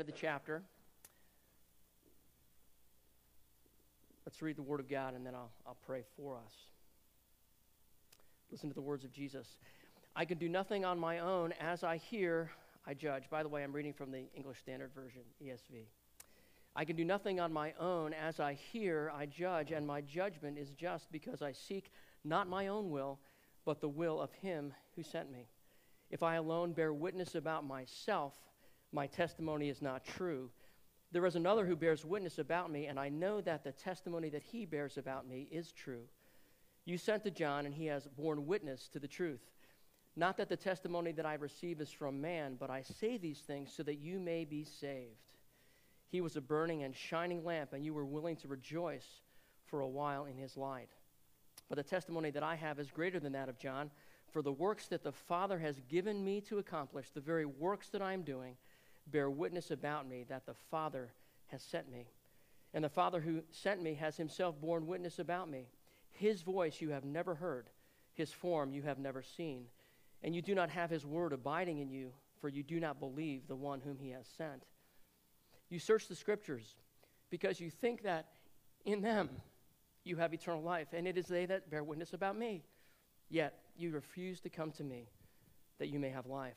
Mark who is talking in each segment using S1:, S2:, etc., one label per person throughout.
S1: of the chapter. Let's read the Word of God and then I'll, I'll pray for us. Listen to the words of Jesus. I can do nothing on my own. As I hear, I judge. By the way, I'm reading from the English Standard Version, ESV. I can do nothing on my own. As I hear, I judge, and my judgment is just because I seek not my own will, but the will of Him who sent me. If I alone bear witness about myself, my testimony is not true. There is another who bears witness about me, and I know that the testimony that he bears about me is true. You sent to John, and he has borne witness to the truth. Not that the testimony that I receive is from man, but I say these things so that you may be saved. He was a burning and shining lamp, and you were willing to rejoice for a while in his light. But the testimony that I have is greater than that of John, for the works that the Father has given me to accomplish, the very works that I am doing, bear witness about me that the Father has sent me. And the Father who sent me has himself borne witness about me. His voice you have never heard, his form you have never seen. And you do not have his word abiding in you, for you do not believe the one whom he has sent. You search the scriptures because you think that in them you have eternal life, and it is they that bear witness about me. Yet you refuse to come to me that you may have life.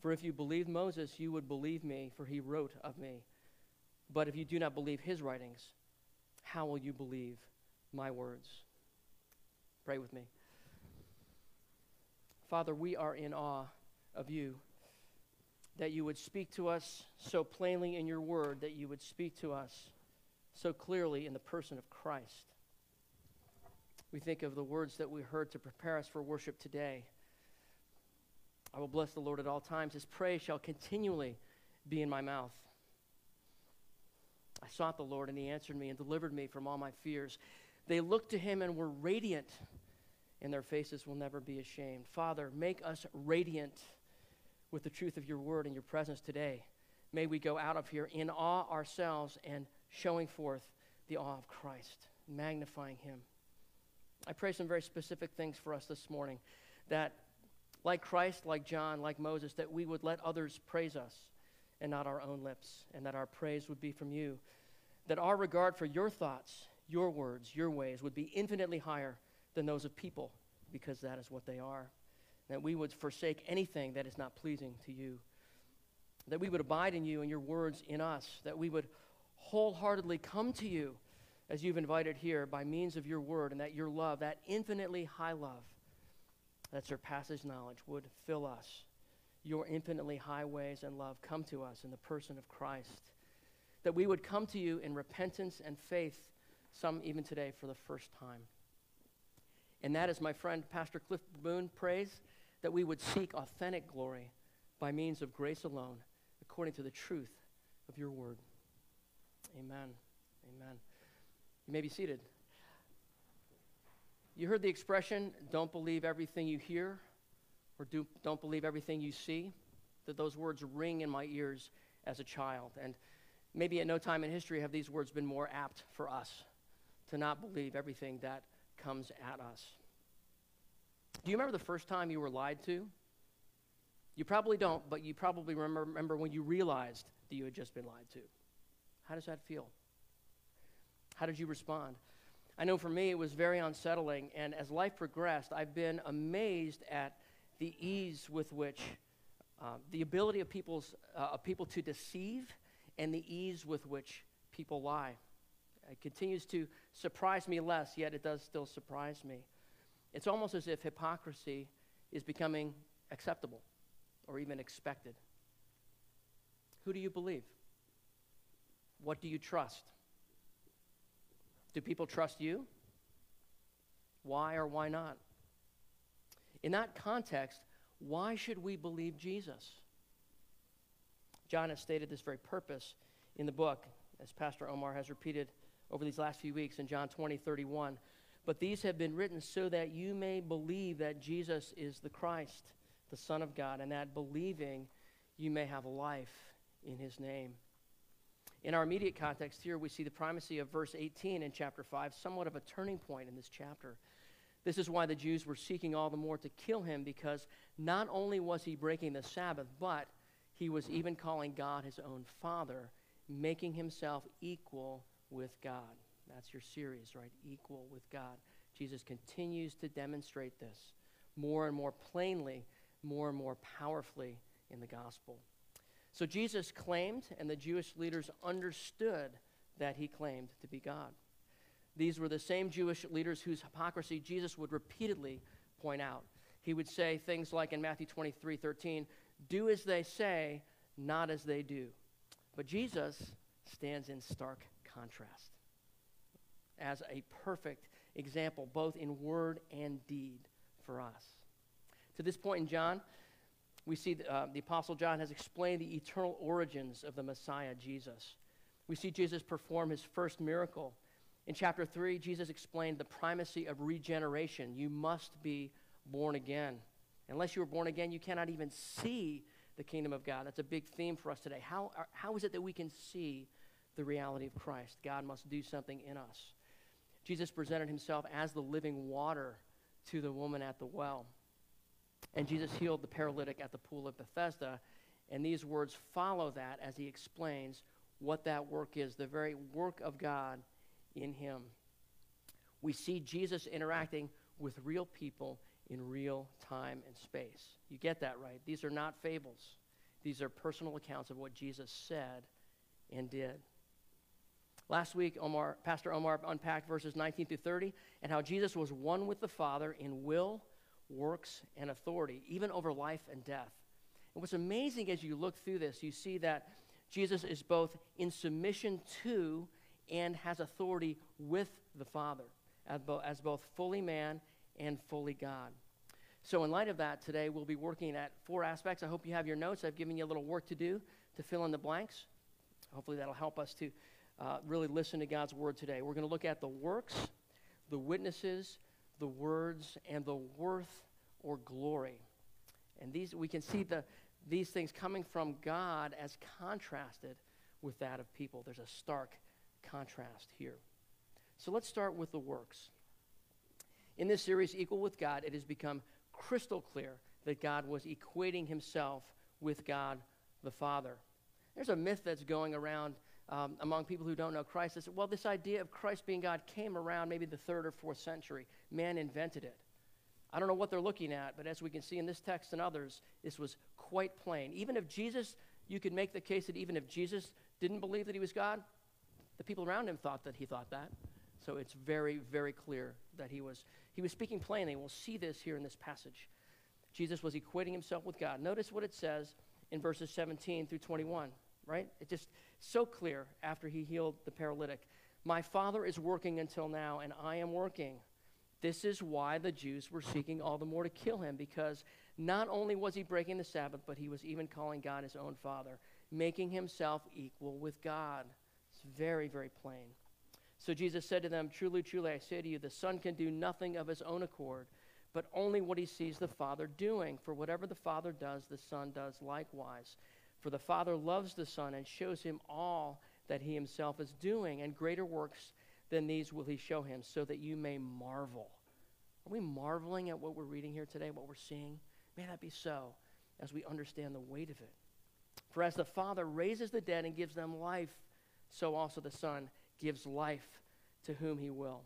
S1: For if you believed Moses, you would believe me, for he wrote of me. But if you do not believe his writings, how will you believe my words? Pray with me. Father, we are in awe of you, that you would speak to us so plainly in your word, that you would speak to us so clearly in the person of Christ. We think of the words that we heard to prepare us for worship today. I will bless the Lord at all times. His praise shall continually be in my mouth. I sought the Lord, and he answered me and delivered me from all my fears. They looked to him and were radiant, and their faces will never be ashamed. Father, make us radiant with the truth of your word and your presence today. May we go out of here in awe ourselves and showing forth the awe of Christ, magnifying him. I pray some very specific things for us this morning that like Christ, like John, like Moses, that we would let others praise us and not our own lips, and that our praise would be from you. That our regard for your thoughts, your words, your ways would be infinitely higher than those of people, because that is what they are. That we would forsake anything that is not pleasing to you. That we would abide in you and your words in us. That we would wholeheartedly come to you as you've invited here by means of your word, and that your love, that infinitely high love, that surpasses knowledge would fill us. Your infinitely high ways and love come to us in the person of Christ. That we would come to you in repentance and faith, some even today for the first time. And that is, my friend Pastor Cliff Boone prays, that we would seek authentic glory by means of grace alone, according to the truth of your word. Amen. Amen. You may be seated. You heard the expression, don't believe everything you hear or do, don't believe everything you see. That those words ring in my ears as a child. And maybe at no time in history have these words been more apt for us to not believe everything that comes at us. Do you remember the first time you were lied to? You probably don't, but you probably remember when you realized that you had just been lied to. How does that feel? How did you respond? I know for me it was very unsettling, and as life progressed, I've been amazed at the ease with which, uh, the ability of, people's, uh, of people to deceive and the ease with which people lie. It continues to surprise me less, yet it does still surprise me. It's almost as if hypocrisy is becoming acceptable or even expected. Who do you believe? What do you trust? Do people trust you? Why or why not? In that context, why should we believe Jesus? John has stated this very purpose in the book, as Pastor Omar has repeated over these last few weeks in John 20, 31. But these have been written so that you may believe that Jesus is the Christ, the Son of God, and that believing you may have life in his name. In our immediate context here, we see the primacy of verse 18 in chapter 5, somewhat of a turning point in this chapter. This is why the Jews were seeking all the more to kill him, because not only was he breaking the Sabbath, but he was even calling God his own Father, making himself equal with God. That's your series, right? Equal with God. Jesus continues to demonstrate this more and more plainly, more and more powerfully in the gospel. So Jesus claimed, and the Jewish leaders understood that he claimed to be God. These were the same Jewish leaders whose hypocrisy Jesus would repeatedly point out. He would say things like in Matthew 23 13, do as they say, not as they do. But Jesus stands in stark contrast as a perfect example, both in word and deed for us. To this point in John, we see the, uh, the Apostle John has explained the eternal origins of the Messiah, Jesus. We see Jesus perform his first miracle. In chapter 3, Jesus explained the primacy of regeneration. You must be born again. Unless you are born again, you cannot even see the kingdom of God. That's a big theme for us today. How, are, how is it that we can see the reality of Christ? God must do something in us. Jesus presented himself as the living water to the woman at the well. And Jesus healed the paralytic at the pool of Bethesda. And these words follow that as he explains what that work is the very work of God in him. We see Jesus interacting with real people in real time and space. You get that right. These are not fables, these are personal accounts of what Jesus said and did. Last week, Omar, Pastor Omar unpacked verses 19 through 30 and how Jesus was one with the Father in will works, and authority, even over life and death. And what's amazing as you look through this, you see that Jesus is both in submission to and has authority with the Father as, bo- as both fully man and fully God. So, in light of that, today we'll be working at four aspects. I hope you have your notes. I've given you a little work to do to fill in the blanks. Hopefully, that'll help us to uh, really listen to God's word today. We're going to look at the works, the witnesses, the words and the worth or glory. And these we can see the, these things coming from God as contrasted with that of people. There's a stark contrast here. So let's start with the works. In this series, Equal with God, it has become crystal clear that God was equating himself with God the Father. There's a myth that's going around um, among people who don't know Christ is, well, this idea of Christ being God came around maybe the third or fourth century. Man invented it. I don't know what they're looking at, but as we can see in this text and others, this was quite plain. Even if Jesus, you could make the case that even if Jesus didn't believe that he was God, the people around him thought that he thought that. So it's very, very clear that he was he was speaking plainly. We'll see this here in this passage. Jesus was equating himself with God. Notice what it says in verses 17 through 21, right? It just so clear after he healed the paralytic. My Father is working until now, and I am working. This is why the Jews were seeking all the more to kill him, because not only was he breaking the Sabbath, but he was even calling God his own Father, making himself equal with God. It's very, very plain. So Jesus said to them, Truly, truly, I say to you, the Son can do nothing of his own accord, but only what he sees the Father doing. For whatever the Father does, the Son does likewise. For the Father loves the Son and shows him all that he himself is doing, and greater works than these will he show him, so that you may marvel. Are we marveling at what we're reading here today, what we're seeing? May that be so as we understand the weight of it. For as the Father raises the dead and gives them life, so also the Son gives life to whom he will.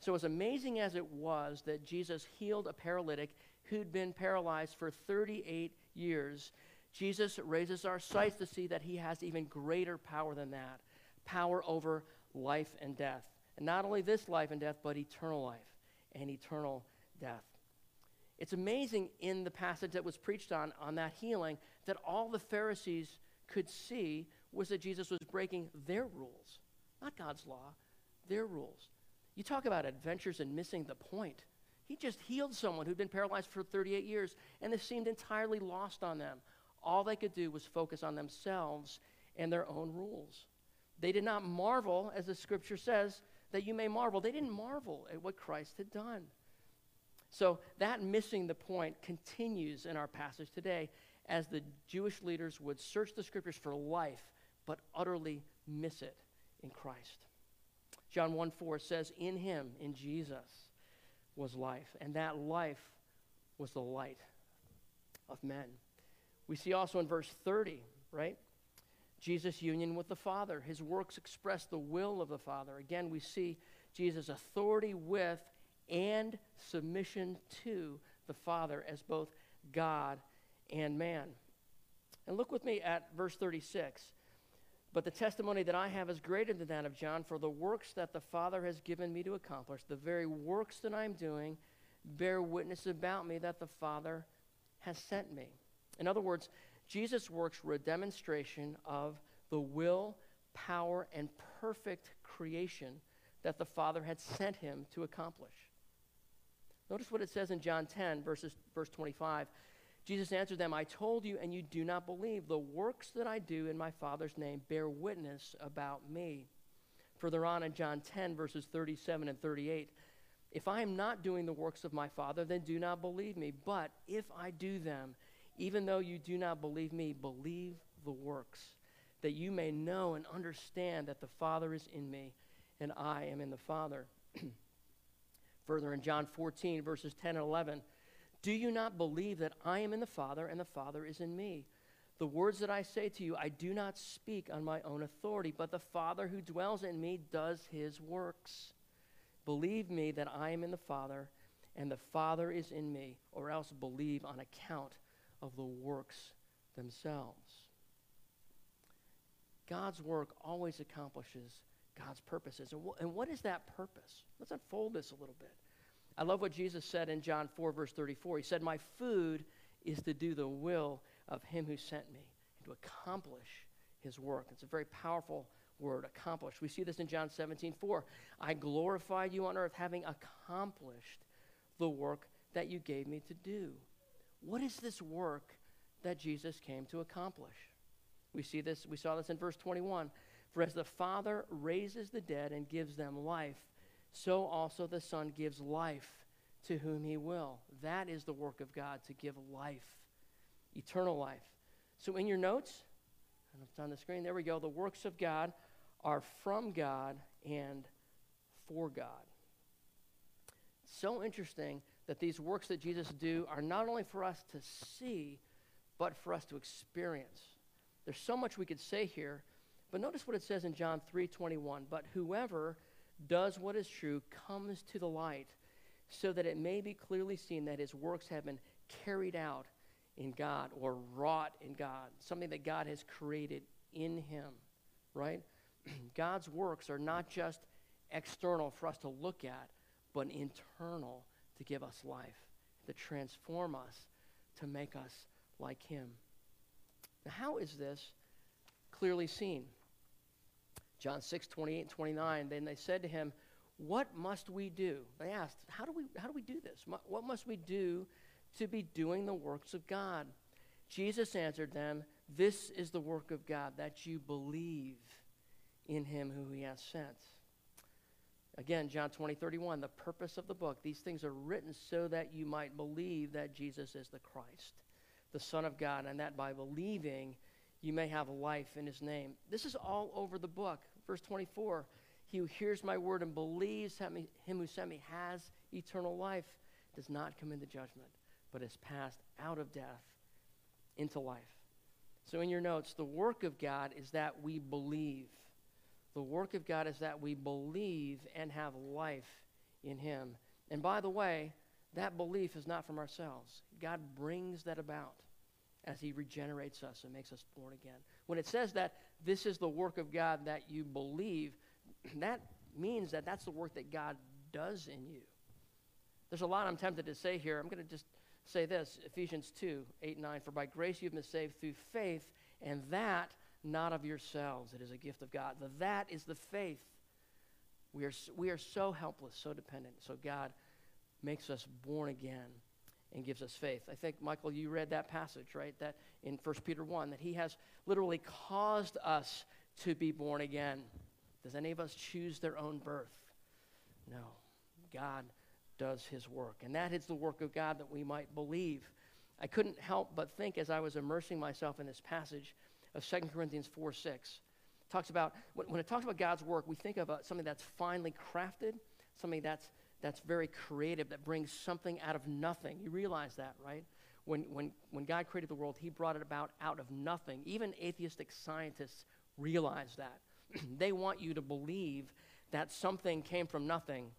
S1: So, as amazing as it was that Jesus healed a paralytic who'd been paralyzed for 38 years, Jesus raises our sights to see that he has even greater power than that power over life and death. And not only this life and death, but eternal life and eternal death. It's amazing in the passage that was preached on, on that healing, that all the Pharisees could see was that Jesus was breaking their rules, not God's law, their rules. You talk about adventures and missing the point. He just healed someone who'd been paralyzed for 38 years, and this seemed entirely lost on them. All they could do was focus on themselves and their own rules. They did not marvel, as the scripture says, that you may marvel. They didn't marvel at what Christ had done. So that missing the point continues in our passage today as the Jewish leaders would search the scriptures for life, but utterly miss it in Christ. John 1 4 says, In him, in Jesus, was life, and that life was the light of men. We see also in verse 30, right? Jesus' union with the Father. His works express the will of the Father. Again, we see Jesus' authority with and submission to the Father as both God and man. And look with me at verse 36. But the testimony that I have is greater than that of John, for the works that the Father has given me to accomplish, the very works that I'm doing, bear witness about me that the Father has sent me. In other words, Jesus' works were a demonstration of the will, power, and perfect creation that the Father had sent him to accomplish. Notice what it says in John 10, verses, verse 25. Jesus answered them, I told you, and you do not believe. The works that I do in my Father's name bear witness about me. Further on in John 10, verses 37 and 38, if I am not doing the works of my Father, then do not believe me. But if I do them, even though you do not believe me, believe the works, that you may know and understand that the Father is in me and I am in the Father. Further in John 14, verses 10 and 11, do you not believe that I am in the Father and the Father is in me? The words that I say to you, I do not speak on my own authority, but the Father who dwells in me does his works. Believe me that I am in the Father and the Father is in me, or else believe on account of the works themselves. God's work always accomplishes God's purposes. And, wh- and what is that purpose? Let's unfold this a little bit. I love what Jesus said in John 4, verse 34. He said, My food is to do the will of him who sent me and to accomplish his work. It's a very powerful word, accomplish. We see this in John 17, 4. I glorified you on earth, having accomplished the work that you gave me to do. What is this work that Jesus came to accomplish? We see this, we saw this in verse 21. For as the Father raises the dead and gives them life, so also the Son gives life to whom he will. That is the work of God, to give life, eternal life. So in your notes, and it's on the screen, there we go. The works of God are from God and for God. So interesting that these works that Jesus do are not only for us to see, but for us to experience. There's so much we could say here, but notice what it says in John 3:21, but whoever does what is true comes to the light, so that it may be clearly seen that his works have been carried out in God or wrought in God, something that God has created in him, right? God's works are not just external for us to look at, but internal to give us life, to transform us, to make us like him. Now, how is this clearly seen? John 6, 28 and 29. Then they said to him, What must we do? They asked, How do we, how do, we do this? What must we do to be doing the works of God? Jesus answered them, This is the work of God, that you believe in him who he has sent. Again, John 20, 31, the purpose of the book. These things are written so that you might believe that Jesus is the Christ, the Son of God, and that by believing you may have life in his name. This is all over the book. Verse 24 He who hears my word and believes him who sent me has eternal life, does not come into judgment, but is passed out of death into life. So, in your notes, the work of God is that we believe. The work of God is that we believe and have life in Him. And by the way, that belief is not from ourselves. God brings that about as he regenerates us and makes us born again. When it says that this is the work of God that you believe, that means that that's the work that God does in you. There's a lot I'm tempted to say here. I'm going to just say this Ephesians 2 8 9. For by grace you've been saved through faith, and that not of yourselves. It is a gift of God. That is the faith. We are, we are so helpless, so dependent. So God makes us born again and gives us faith. I think, Michael, you read that passage, right? That in 1 Peter 1, that he has literally caused us to be born again. Does any of us choose their own birth? No. God does his work. And that is the work of God that we might believe. I couldn't help but think as I was immersing myself in this passage of 2 Corinthians 4 6. It talks about, when it talks about God's work, we think of uh, something that's finely crafted, something that's, that's very creative, that brings something out of nothing. You realize that, right? When, when, when God created the world, he brought it about out of nothing. Even atheistic scientists realize that. they want you to believe that something came from nothing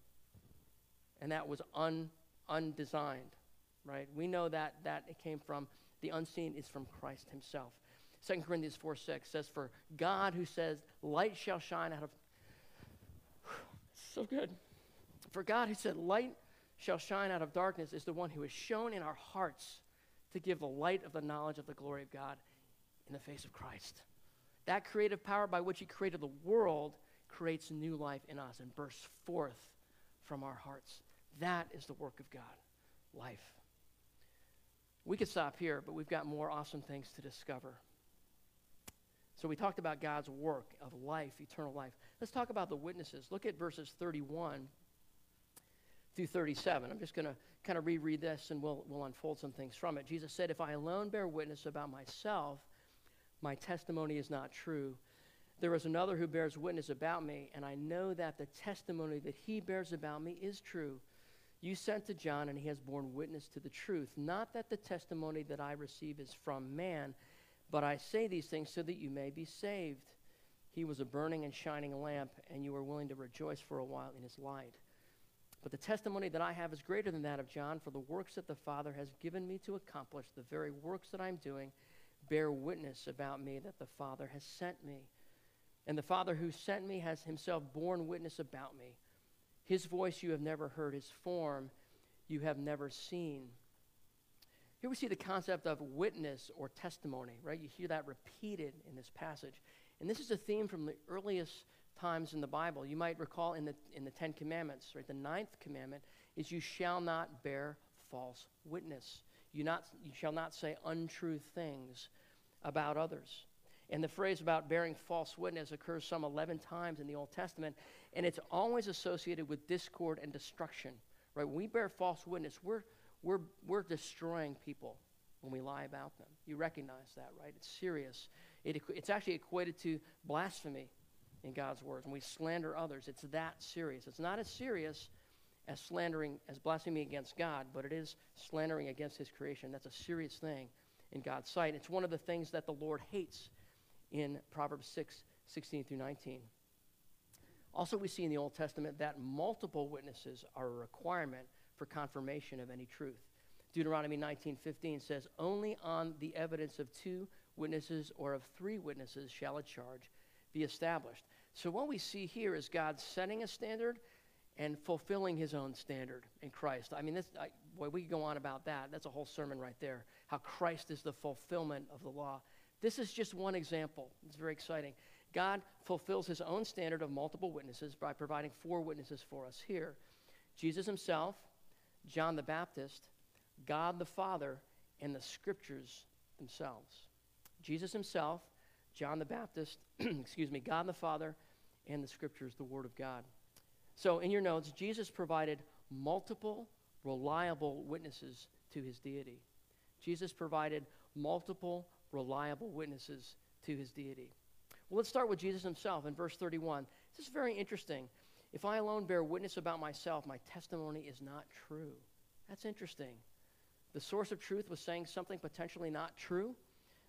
S1: and that was un, undesigned, right? We know that, that it came from, the unseen is from Christ himself. 2 Corinthians 4 6 says, For God who says, Light shall shine out of. so good. For God who said, Light shall shine out of darkness is the one who has shone in our hearts to give the light of the knowledge of the glory of God in the face of Christ. That creative power by which He created the world creates new life in us and bursts forth from our hearts. That is the work of God life. We could stop here, but we've got more awesome things to discover. So we talked about God's work of life, eternal life. Let's talk about the witnesses. Look at verses 31 through 37. I'm just going to kind of reread this and we'll, we'll unfold some things from it. Jesus said, If I alone bear witness about myself, my testimony is not true. There is another who bears witness about me, and I know that the testimony that he bears about me is true. You sent to John, and he has borne witness to the truth. Not that the testimony that I receive is from man, but I say these things so that you may be saved. He was a burning and shining lamp, and you were willing to rejoice for a while in his light. But the testimony that I have is greater than that of John, for the works that the Father has given me to accomplish, the very works that I'm doing, bear witness about me that the Father has sent me. And the Father who sent me has himself borne witness about me. His voice you have never heard, his form you have never seen. Here we see the concept of witness or testimony, right? You hear that repeated in this passage. And this is a theme from the earliest times in the Bible. You might recall in the, in the Ten Commandments, right? The ninth commandment is you shall not bear false witness. You, not, you shall not say untrue things about others. And the phrase about bearing false witness occurs some 11 times in the Old Testament, and it's always associated with discord and destruction. Right? When we bear false witness, we're, we're, we're destroying people when we lie about them. You recognize that, right? It's serious. It, it's actually equated to blasphemy in God's words. When we slander others, it's that serious. It's not as serious as slandering, as blasphemy against God, but it is slandering against His creation. That's a serious thing in God's sight. It's one of the things that the Lord hates in Proverbs 6 16 through 19. Also, we see in the Old Testament that multiple witnesses are a requirement for confirmation of any truth. Deuteronomy 19:15 says, "Only on the evidence of two witnesses or of three witnesses shall a charge be established." So what we see here is God setting a standard and fulfilling his own standard in Christ. I mean, this, I, boy, we could go on about that. That's a whole sermon right there. How Christ is the fulfillment of the law. This is just one example. It's very exciting. God fulfills his own standard of multiple witnesses by providing four witnesses for us here Jesus himself, John the Baptist, God the Father, and the scriptures themselves. Jesus himself, John the Baptist, excuse me, God the Father, and the scriptures, the Word of God. So, in your notes, Jesus provided multiple reliable witnesses to his deity. Jesus provided multiple reliable witnesses to his deity. Well, let's start with Jesus himself in verse 31. This is very interesting. If I alone bear witness about myself, my testimony is not true. That's interesting. The source of truth was saying something potentially not true.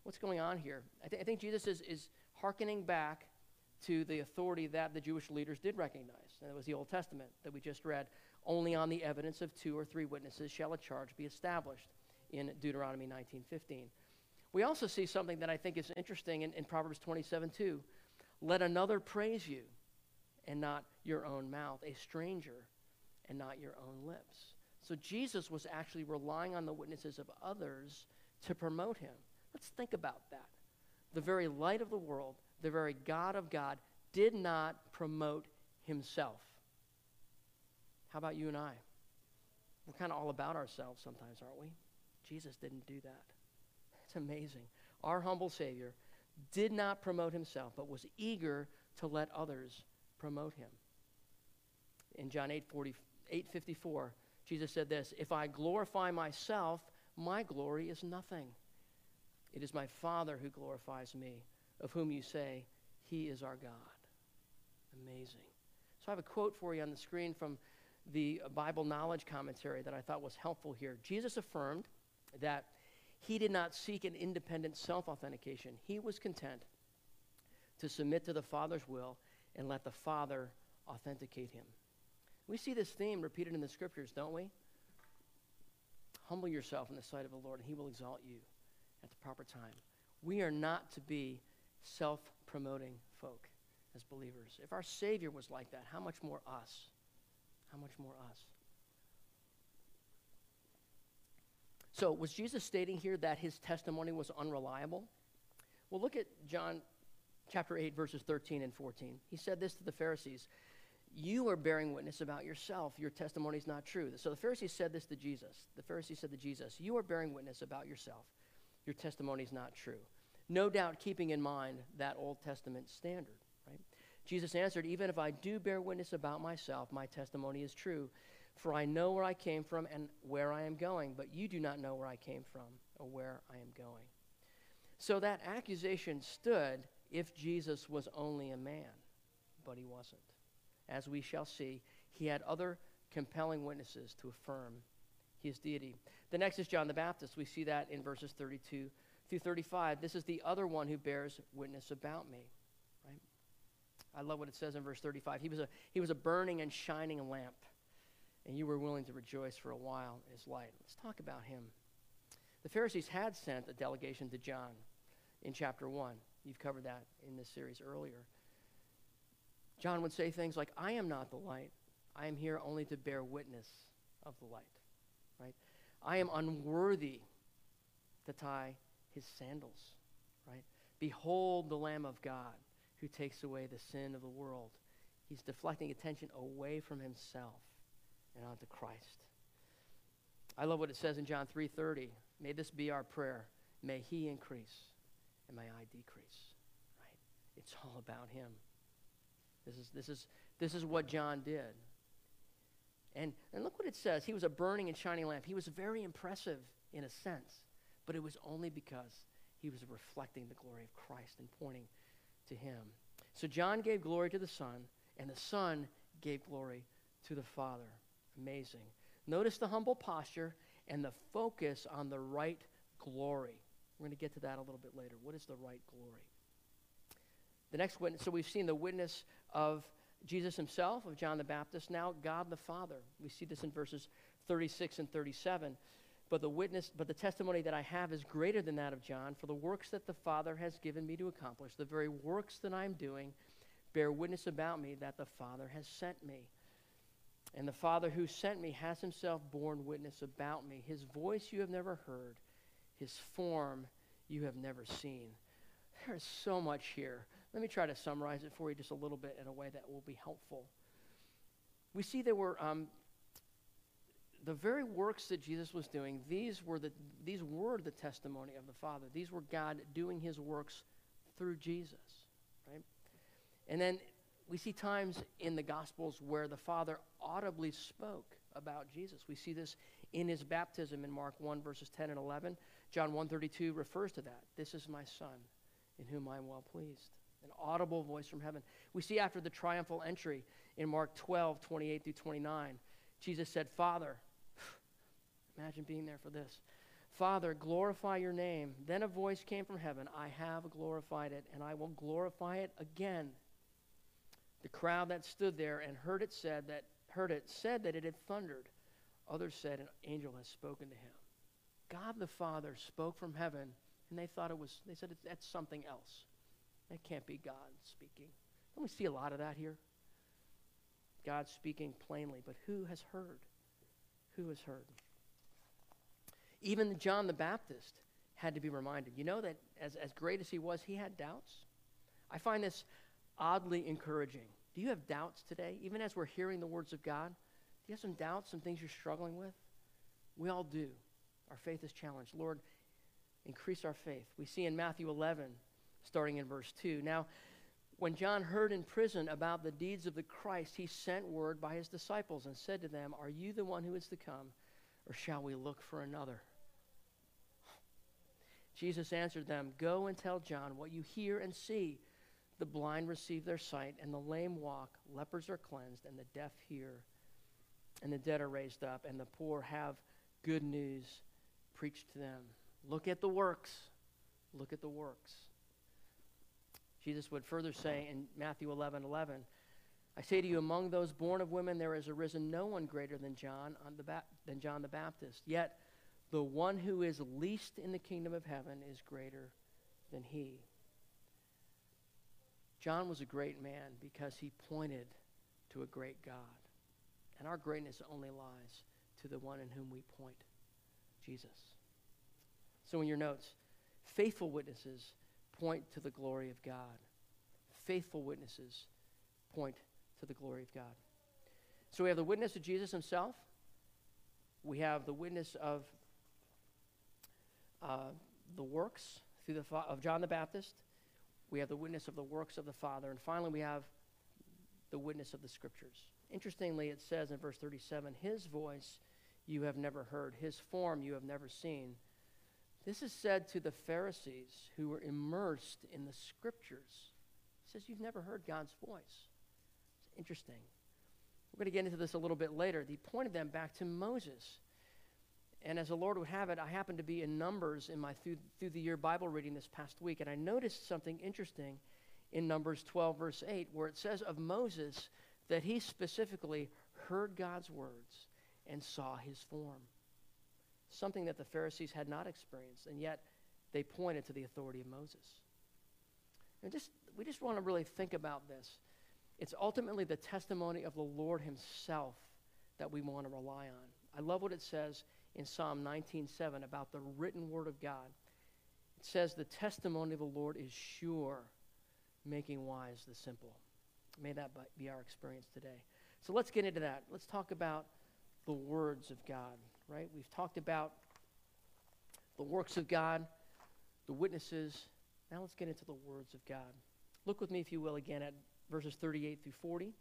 S1: What's going on here? I, th- I think Jesus is, is hearkening back to the authority that the Jewish leaders did recognize. And it was the Old Testament that we just read. Only on the evidence of two or three witnesses shall a charge be established in Deuteronomy 19:15. We also see something that I think is interesting in, in Proverbs 27 2. Let another praise you and not your own mouth, a stranger and not your own lips. So Jesus was actually relying on the witnesses of others to promote him. Let's think about that. The very light of the world, the very God of God, did not promote himself. How about you and I? We're kind of all about ourselves sometimes, aren't we? Jesus didn't do that. It's amazing. Our humble Savior did not promote himself, but was eager to let others promote him. In John 8, 40, 8 54, Jesus said this If I glorify myself, my glory is nothing. It is my Father who glorifies me, of whom you say, He is our God. Amazing. So I have a quote for you on the screen from the Bible Knowledge Commentary that I thought was helpful here. Jesus affirmed that he did not seek an independent self authentication, he was content to submit to the Father's will and let the Father authenticate him. We see this theme repeated in the scriptures, don't we? Humble yourself in the sight of the Lord, and he will exalt you at the proper time. We are not to be self promoting folk as believers. If our Savior was like that, how much more us? How much more us? So, was Jesus stating here that his testimony was unreliable? Well, look at John chapter 8, verses 13 and 14. He said this to the Pharisees You are bearing witness about yourself. Your testimony is not true. So the Pharisees said this to Jesus. The Pharisees said to Jesus, You are bearing witness about yourself. Your testimony is not true. No doubt keeping in mind that Old Testament standard, right? Jesus answered, Even if I do bear witness about myself, my testimony is true. For I know where I came from and where I am going, but you do not know where I came from or where I am going. So that accusation stood if Jesus was only a man, but he wasn't. As we shall see, he had other compelling witnesses to affirm his deity. The next is John the Baptist. We see that in verses 32 through 35. This is the other one who bears witness about me. Right? I love what it says in verse 35. He was a, he was a burning and shining lamp and you were willing to rejoice for a while in his light. Let's talk about him. The Pharisees had sent a delegation to John in chapter 1. You've covered that in this series earlier. John would say things like, I am not the light. I am here only to bear witness of the light. Right? I am unworthy to tie his sandals. Right? Behold the Lamb of God who takes away the sin of the world. He's deflecting attention away from himself and onto Christ. I love what it says in John 3:30. May this be our prayer. May he increase and may I decrease. Right? It's all about him. This is this is this is what John did. And and look what it says. He was a burning and shining lamp. He was very impressive in a sense, but it was only because he was reflecting the glory of Christ and pointing to him. So John gave glory to the Son, and the Son gave glory to the Father. Amazing. Notice the humble posture and the focus on the right glory. We're going to get to that a little bit later. What is the right glory? The next witness, so we've seen the witness of Jesus himself, of John the Baptist, now God the Father. We see this in verses 36 and 37. But the witness, but the testimony that I have is greater than that of John, for the works that the Father has given me to accomplish, the very works that I'm doing, bear witness about me that the Father has sent me. And the Father who sent me has himself borne witness about me. His voice you have never heard, his form you have never seen. There is so much here. Let me try to summarize it for you just a little bit in a way that will be helpful. We see there were um, the very works that Jesus was doing, these were, the, these were the testimony of the Father. These were God doing his works through Jesus, right? And then we see times in the Gospels where the Father audibly spoke about Jesus. We see this in his baptism in Mark 1, verses 10 and 11. John 1.32 refers to that. This is my Son, in whom I am well pleased. An audible voice from heaven. We see after the triumphal entry in Mark 12, 28 through 29, Jesus said, Father, imagine being there for this. Father, glorify your name. Then a voice came from heaven I have glorified it, and I will glorify it again. The crowd that stood there and heard it said that heard it said that it had thundered. Others said an angel has spoken to him. God the Father spoke from heaven, and they thought it was. They said that's something else. That can't be God speaking. Don't we see a lot of that here? God speaking plainly, but who has heard? Who has heard? Even John the Baptist had to be reminded. You know that as, as great as he was, he had doubts. I find this oddly encouraging. Do you have doubts today, even as we're hearing the words of God? Do you have some doubts, some things you're struggling with? We all do. Our faith is challenged. Lord, increase our faith. We see in Matthew 11 starting in verse 2. Now, when John heard in prison about the deeds of the Christ, he sent word by his disciples and said to them, Are you the one who is to come, or shall we look for another? Jesus answered them, Go and tell John what you hear and see. The blind receive their sight, and the lame walk, lepers are cleansed, and the deaf hear, and the dead are raised up, and the poor have good news preached to them. Look at the works. Look at the works. Jesus would further say in Matthew 11 11, I say to you, among those born of women, there has arisen no one greater than John, the ba- than John the Baptist. Yet the one who is least in the kingdom of heaven is greater than he. John was a great man because he pointed to a great God. And our greatness only lies to the one in whom we point, Jesus. So, in your notes, faithful witnesses point to the glory of God. Faithful witnesses point to the glory of God. So, we have the witness of Jesus himself, we have the witness of uh, the works through the of John the Baptist. We have the witness of the works of the Father. And finally, we have the witness of the Scriptures. Interestingly, it says in verse 37 His voice you have never heard, His form you have never seen. This is said to the Pharisees who were immersed in the Scriptures. He says, You've never heard God's voice. It's interesting. We're going to get into this a little bit later. He pointed them back to Moses. And as the Lord would have it, I happened to be in Numbers in my through, through the year Bible reading this past week, and I noticed something interesting in Numbers 12, verse 8, where it says of Moses that he specifically heard God's words and saw his form. Something that the Pharisees had not experienced, and yet they pointed to the authority of Moses. And just, we just want to really think about this. It's ultimately the testimony of the Lord Himself that we want to rely on. I love what it says in Psalm 19:7 about the written word of God. It says the testimony of the Lord is sure, making wise the simple. May that be our experience today. So let's get into that. Let's talk about the words of God, right? We've talked about the works of God, the witnesses. Now let's get into the words of God. Look with me, if you will, again at verses 38 through 40.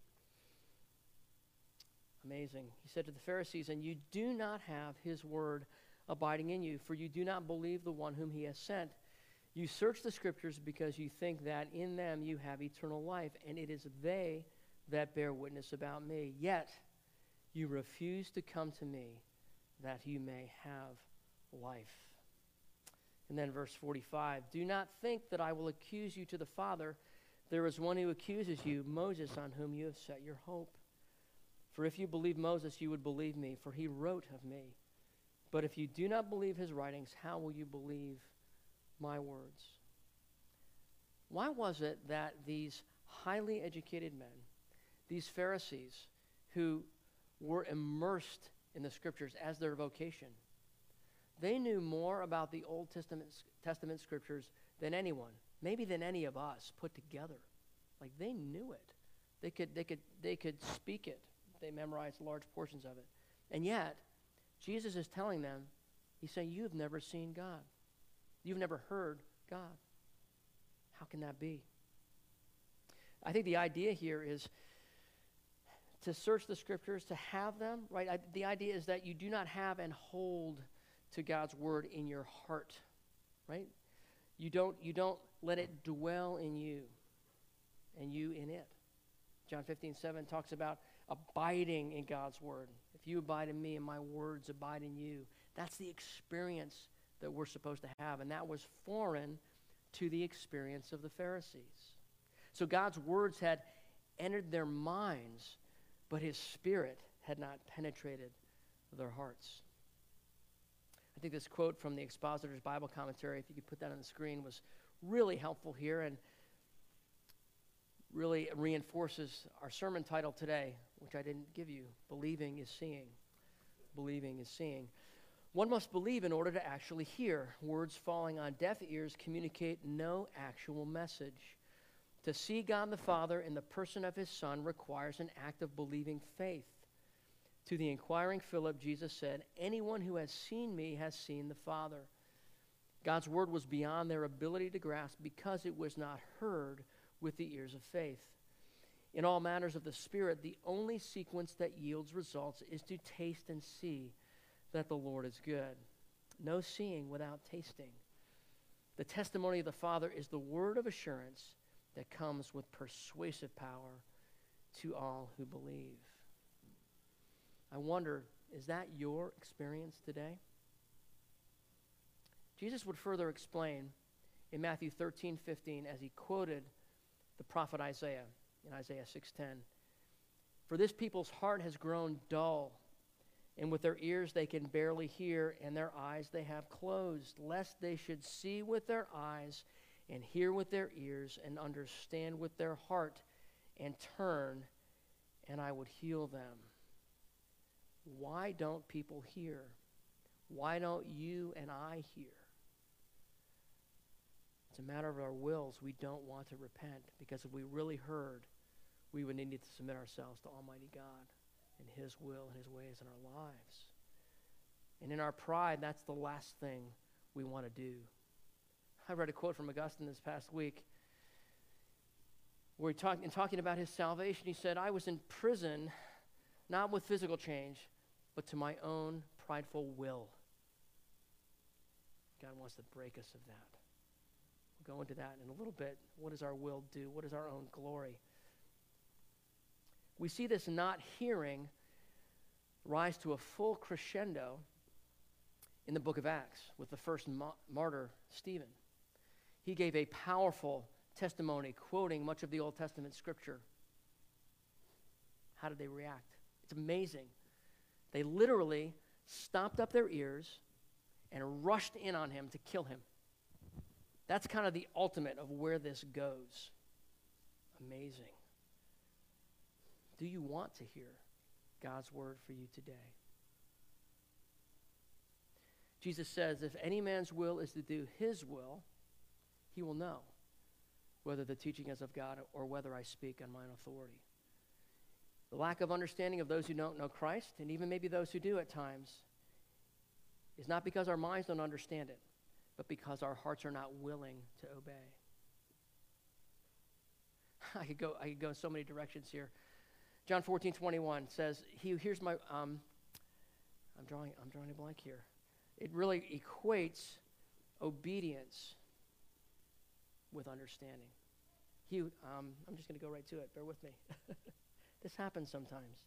S1: Amazing. He said to the Pharisees, And you do not have his word abiding in you, for you do not believe the one whom he has sent. You search the scriptures because you think that in them you have eternal life, and it is they that bear witness about me. Yet you refuse to come to me that you may have life. And then verse 45 Do not think that I will accuse you to the Father. There is one who accuses you, Moses, on whom you have set your hope. For if you believe Moses, you would believe me, for he wrote of me. But if you do not believe his writings, how will you believe my words? Why was it that these highly educated men, these Pharisees, who were immersed in the scriptures as their vocation, they knew more about the Old Testament, Testament scriptures than anyone, maybe than any of us put together. Like they knew it. They could, they could, they could speak it. They memorized large portions of it. And yet, Jesus is telling them, He's saying, You have never seen God. You've never heard God. How can that be? I think the idea here is to search the scriptures, to have them, right? I, the idea is that you do not have and hold to God's word in your heart, right? You don't, you don't let it dwell in you and you in it. John 15, 7 talks about abiding in God's word. If you abide in me and my words abide in you, that's the experience that we're supposed to have. And that was foreign to the experience of the Pharisees. So God's words had entered their minds, but his spirit had not penetrated their hearts. I think this quote from the Expositor's Bible Commentary, if you could put that on the screen, was really helpful here and really reinforces our sermon title today, which I didn't give you Believing is Seeing. Believing is Seeing. One must believe in order to actually hear. Words falling on deaf ears communicate no actual message. To see God the Father in the person of his Son requires an act of believing faith. To the inquiring Philip, Jesus said, Anyone who has seen me has seen the Father. God's word was beyond their ability to grasp because it was not heard with the ears of faith. In all matters of the Spirit, the only sequence that yields results is to taste and see that the Lord is good. No seeing without tasting. The testimony of the Father is the word of assurance that comes with persuasive power to all who believe. I wonder, is that your experience today? Jesus would further explain in Matthew 13, 15, as he quoted the prophet Isaiah in Isaiah 6:10. For this people's heart has grown dull, and with their ears they can barely hear, and their eyes they have closed, lest they should see with their eyes and hear with their ears and understand with their heart and turn, and I would heal them. Why don't people hear? Why don't you and I hear? It's a matter of our wills. We don't want to repent because if we really heard, we would need to submit ourselves to Almighty God and His will and His ways in our lives. And in our pride, that's the last thing we want to do. I read a quote from Augustine this past week where he talked, in talking about his salvation, he said, I was in prison not with physical change, but to my own prideful will. God wants to break us of that. We'll go into that in a little bit. What does our will do? What is our own glory? We see this not hearing rise to a full crescendo in the book of Acts with the first ma- martyr, Stephen. He gave a powerful testimony, quoting much of the Old Testament scripture. How did they react? It's amazing. They literally stopped up their ears and rushed in on him to kill him. That's kind of the ultimate of where this goes. Amazing. Do you want to hear God's word for you today? Jesus says, if any man's will is to do his will, he will know whether the teaching is of God or whether I speak on my own authority. The lack of understanding of those who don't know Christ, and even maybe those who do at times, is not because our minds don't understand it, but because our hearts are not willing to obey. I could go, I could go in so many directions here. John 14, 21 says, he, here's my, um, I'm drawing, I'm drawing a blank here. It really equates obedience with understanding. He, um, I'm just going to go right to it. Bear with me. This happens sometimes.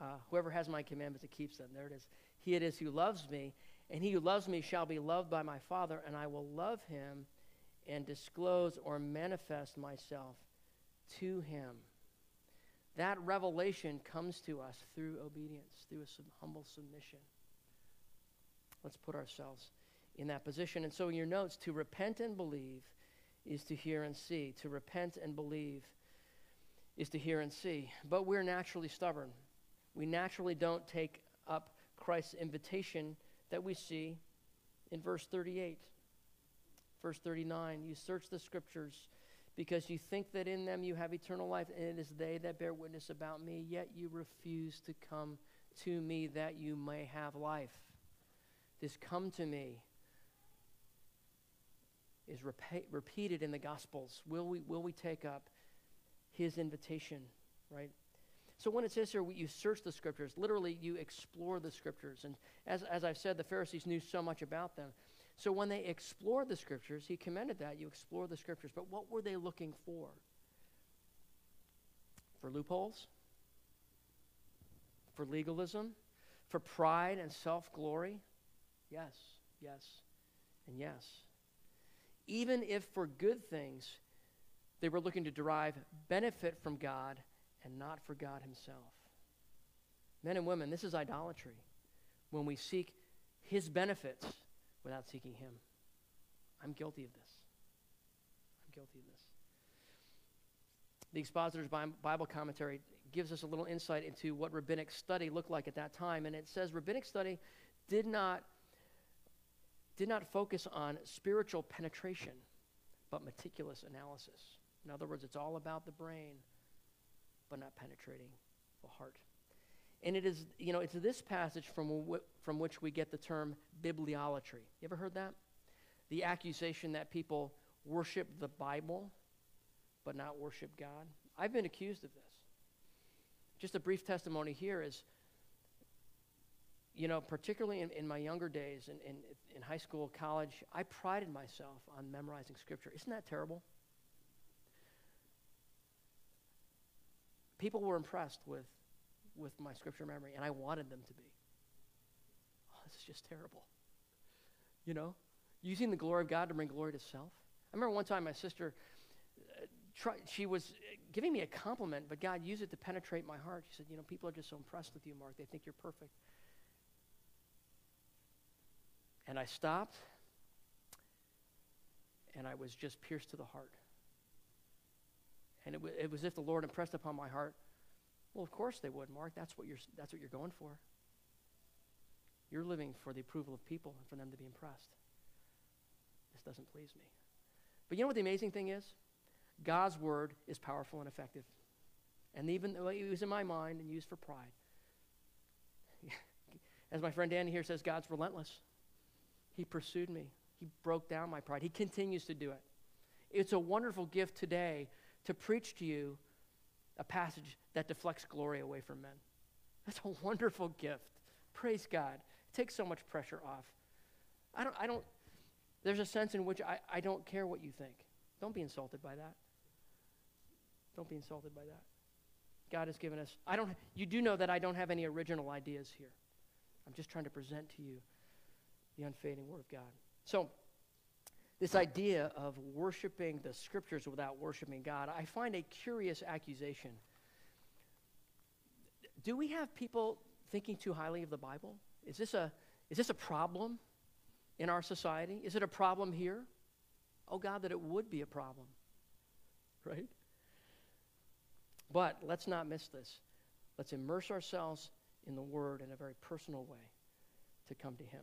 S1: Uh, whoever has my commandments, it keeps them. There it is. He it is who loves me, and he who loves me shall be loved by my Father, and I will love him and disclose or manifest myself to him. That revelation comes to us through obedience, through a sub- humble submission. Let's put ourselves in that position. And so, in your notes, to repent and believe is to hear and see. To repent and believe is to hear and see. But we're naturally stubborn. We naturally don't take up Christ's invitation that we see in verse 38. Verse 39 You search the scriptures because you think that in them you have eternal life, and it is they that bear witness about me, yet you refuse to come to me that you may have life. This come to me is repeated in the Gospels. Will we, will we take up his invitation, right? So when it says here, you search the scriptures, literally you explore the scriptures. And as, as I've said, the Pharisees knew so much about them. So when they explored the scriptures, he commended that. You explore the scriptures. But what were they looking for? For loopholes? For legalism? For pride and self glory? Yes, yes, and yes even if for good things they were looking to derive benefit from God and not for God Himself. Men and women, this is idolatry when we seek His benefits without seeking Him. I'm guilty of this. I'm guilty of this. The Expositor's Bible Commentary gives us a little insight into what rabbinic study looked like at that time, and it says rabbinic study did not did not focus on spiritual penetration, but meticulous analysis. In other words, it's all about the brain, but not penetrating the heart. And it is, you know, it's this passage from, from which we get the term bibliolatry. You ever heard that? The accusation that people worship the Bible but not worship God. I've been accused of this. Just a brief testimony here is, you know, particularly in, in my younger days, in, in, in high school, college, I prided myself on memorizing Scripture. Isn't that terrible? People were impressed with, with my Scripture memory, and I wanted them to be. Oh, this is just terrible. You know, using the glory of God to bring glory to self. I remember one time my sister uh, try, she was giving me a compliment, but God used it to penetrate my heart. She said, You know, people are just so impressed with you, Mark. They think you're perfect. And I stopped, and I was just pierced to the heart. And it, w- it was as if the Lord impressed upon my heart, well, of course they would, Mark. That's what you're, that's what you're going for. You're living for the approval of people and for them to be impressed. This doesn't please me. But you know what the amazing thing is? God's word is powerful and effective. And even though it was in my mind and used for pride. As my friend Danny here says, God's relentless. He pursued me. He broke down my pride. He continues to do it. It's a wonderful gift today to preach to you a passage that deflects glory away from men. That's a wonderful gift. Praise God. It takes so much pressure off. I don't, I don't, there's a sense in which I, I don't care what you think. Don't be insulted by that. Don't be insulted by that. God has given us, I don't, you do know that I don't have any original ideas here. I'm just trying to present to you the unfading Word of God. So, this idea of worshiping the Scriptures without worshiping God, I find a curious accusation. Do we have people thinking too highly of the Bible? Is this a, is this a problem in our society? Is it a problem here? Oh, God, that it would be a problem, right? But let's not miss this. Let's immerse ourselves in the Word in a very personal way to come to Him.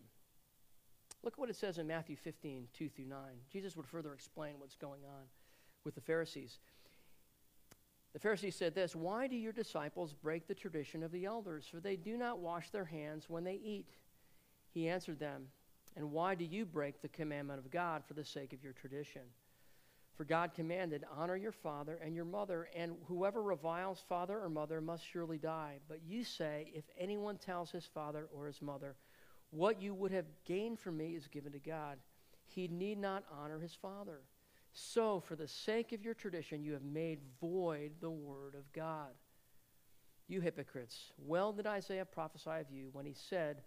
S1: Look at what it says in Matthew 15, 2 through 9. Jesus would further explain what's going on with the Pharisees. The Pharisees said this Why do your disciples break the tradition of the elders? For they do not wash their hands when they eat. He answered them, And why do you break the commandment of God for the sake of your tradition? For God commanded, Honor your father and your mother, and whoever reviles father or mother must surely die. But you say, If anyone tells his father or his mother, What you would have gained from me is given to God, he need not honor his father. So, for the sake of your tradition, you have made void the word of God. You hypocrites, well did Isaiah prophesy of you when he said,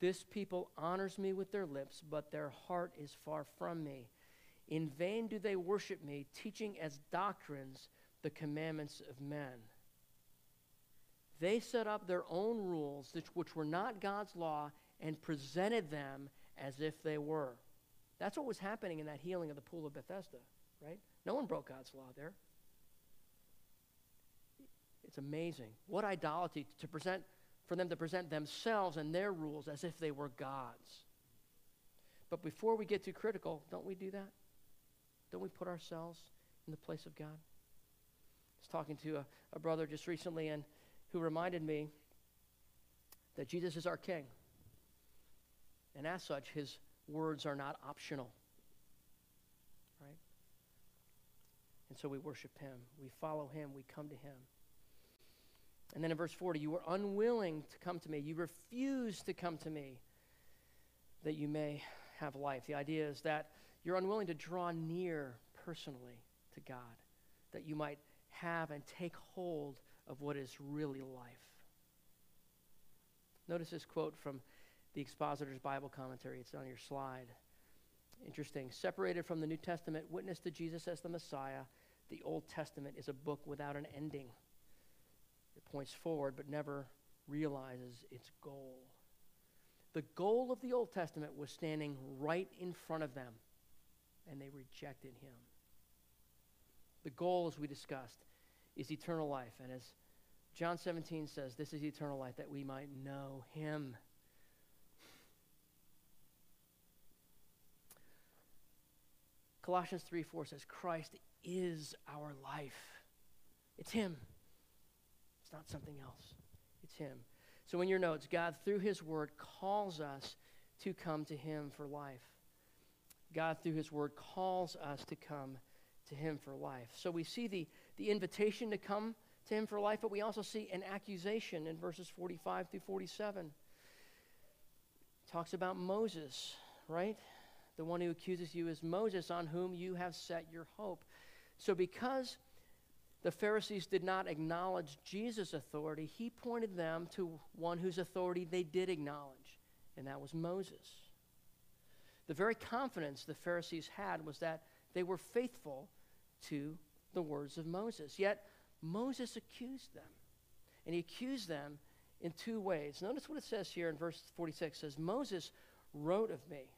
S1: This people honors me with their lips, but their heart is far from me. In vain do they worship me, teaching as doctrines the commandments of men. They set up their own rules, which were not God's law, and presented them as if they were. That's what was happening in that healing of the pool of Bethesda, right? No one broke God's law there. It's amazing. What idolatry to present for them to present themselves and their rules as if they were gods. But before we get too critical, don't we do that? Don't we put ourselves in the place of God? I was talking to a, a brother just recently and who reminded me that Jesus is our king. And as such, his words are not optional. Right? And so we worship him. We follow him. We come to him. And then in verse 40, you were unwilling to come to me. You refused to come to me that you may have life. The idea is that you're unwilling to draw near personally to God, that you might have and take hold of what is really life. Notice this quote from the Expositor's Bible Commentary. It's on your slide. Interesting. Separated from the New Testament, witness to Jesus as the Messiah, the Old Testament is a book without an ending. It points forward but never realizes its goal. The goal of the Old Testament was standing right in front of them, and they rejected him. The goal, as we discussed, is eternal life. And as John 17 says, this is eternal life, that we might know him. Colossians 3 4 says, Christ is our life. It's him. It's not something else. It's him. So, in your notes, God, through His Word, calls us to come to Him for life. God, through His Word, calls us to come to Him for life. So, we see the, the invitation to come to Him for life, but we also see an accusation in verses 45 through 47. talks about Moses, right? The one who accuses you is Moses, on whom you have set your hope. So, because the Pharisees did not acknowledge Jesus' authority, he pointed them to one whose authority they did acknowledge, and that was Moses. The very confidence the Pharisees had was that they were faithful to the words of Moses. Yet, Moses accused them. And he accused them in two ways. Notice what it says here in verse 46 it says, Moses wrote of me.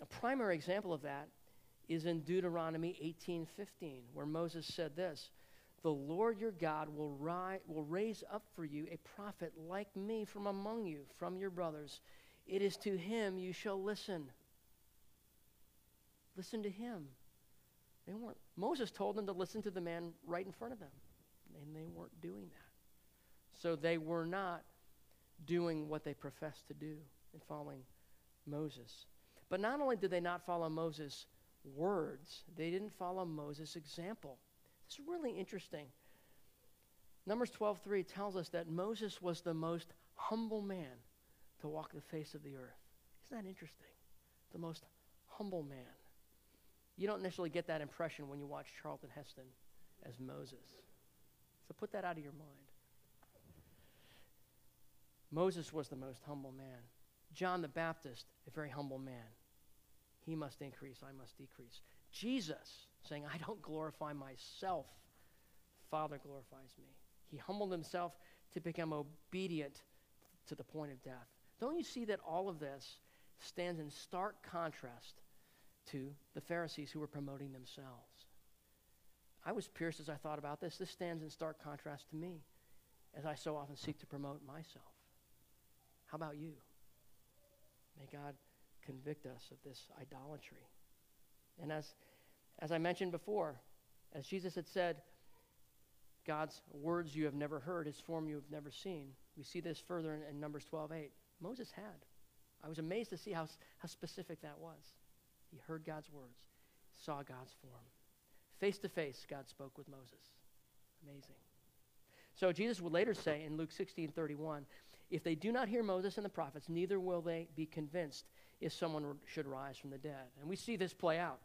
S1: A primary example of that is in Deuteronomy 18:15, where Moses said this, "The Lord your God will, ri- will raise up for you a prophet like me from among you, from your brothers. It is to him you shall listen." Listen to him. They weren't. Moses told them to listen to the man right in front of them, and they weren't doing that. So they were not doing what they professed to do in following Moses. But not only did they not follow Moses' words, they didn't follow Moses' example. It's really interesting. Numbers 12:3 tells us that Moses was the most humble man to walk the face of the earth. Isn't that interesting? The most humble man. You don't necessarily get that impression when you watch Charlton Heston as Moses. So put that out of your mind. Moses was the most humble man. John the Baptist, a very humble man. He must increase, I must decrease. Jesus, saying, I don't glorify myself, Father glorifies me. He humbled himself to become obedient to the point of death. Don't you see that all of this stands in stark contrast to the Pharisees who were promoting themselves. I was pierced as I thought about this. This stands in stark contrast to me as I so often seek to promote myself. How about you? May God convict us of this idolatry. And as, as I mentioned before, as Jesus had said, God's words you have never heard, his form you have never seen. We see this further in, in Numbers 12 8. Moses had. I was amazed to see how, how specific that was. He heard God's words, saw God's form. Face to face, God spoke with Moses. Amazing. So Jesus would later say in Luke 16 31, if they do not hear Moses and the prophets, neither will they be convinced if someone should rise from the dead. And we see this play out.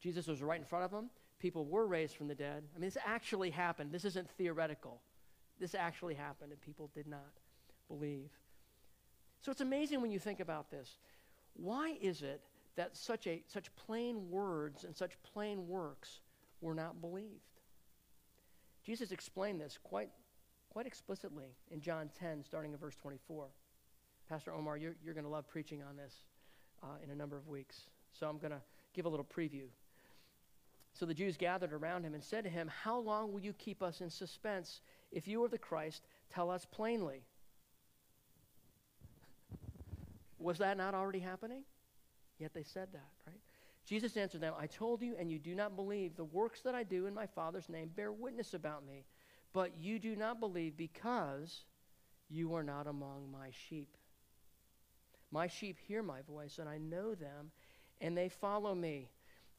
S1: Jesus was right in front of them. People were raised from the dead. I mean, this actually happened. This isn't theoretical. This actually happened, and people did not believe. So it's amazing when you think about this. Why is it that such, a, such plain words and such plain works were not believed. Jesus explained this quite, quite explicitly in John 10, starting in verse 24. Pastor Omar, you're, you're going to love preaching on this uh, in a number of weeks. So I'm going to give a little preview. So the Jews gathered around him and said to him, How long will you keep us in suspense? If you are the Christ, tell us plainly. Was that not already happening? Yet they said that, right? Jesus answered them, I told you, and you do not believe. The works that I do in my Father's name bear witness about me. But you do not believe because you are not among my sheep. My sheep hear my voice, and I know them, and they follow me.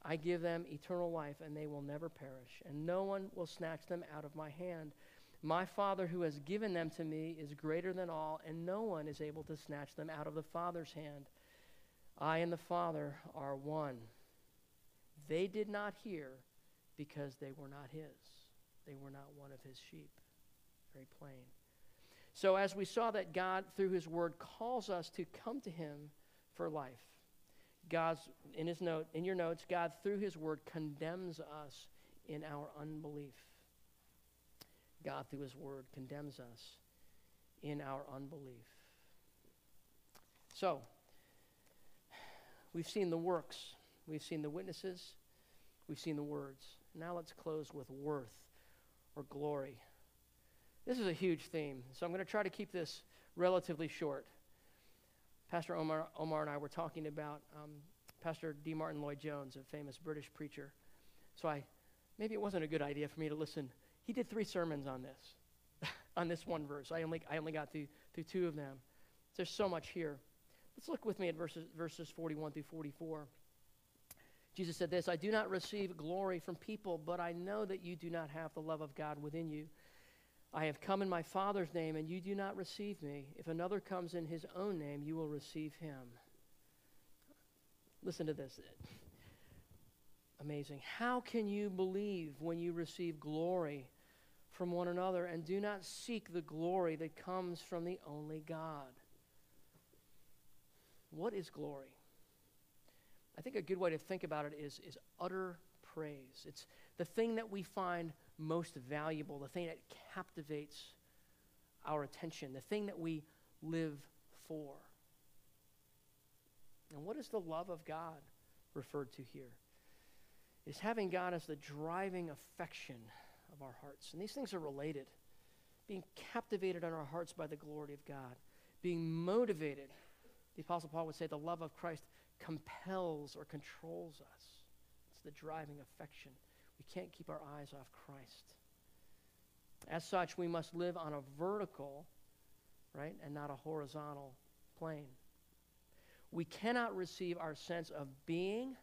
S1: I give them eternal life, and they will never perish, and no one will snatch them out of my hand. My Father, who has given them to me, is greater than all, and no one is able to snatch them out of the Father's hand. I and the Father are one. They did not hear because they were not his. They were not one of his sheep. Very plain. So, as we saw that God, through his word, calls us to come to him for life, God's, in his note, in your notes, God, through his word, condemns us in our unbelief. God, through his word, condemns us in our unbelief. So, We've seen the works, we've seen the witnesses, we've seen the words. Now let's close with worth or glory. This is a huge theme, so I'm going to try to keep this relatively short. Pastor Omar, Omar and I were talking about um, Pastor D. Martyn Lloyd Jones, a famous British preacher. So I, maybe it wasn't a good idea for me to listen. He did three sermons on this, on this one verse. I only, I only got through through two of them. There's so much here. Let's look with me at verses, verses 41 through 44. Jesus said this I do not receive glory from people, but I know that you do not have the love of God within you. I have come in my Father's name, and you do not receive me. If another comes in his own name, you will receive him. Listen to this. Amazing. How can you believe when you receive glory from one another and do not seek the glory that comes from the only God? What is glory? I think a good way to think about it is, is utter praise. It's the thing that we find most valuable, the thing that captivates our attention, the thing that we live for. And what is the love of God referred to here? Is having God as the driving affection of our hearts. And these things are related. Being captivated in our hearts by the glory of God, being motivated. The Apostle Paul would say the love of Christ compels or controls us. It's the driving affection. We can't keep our eyes off Christ. As such, we must live on a vertical, right, and not a horizontal plane. We cannot receive our sense of being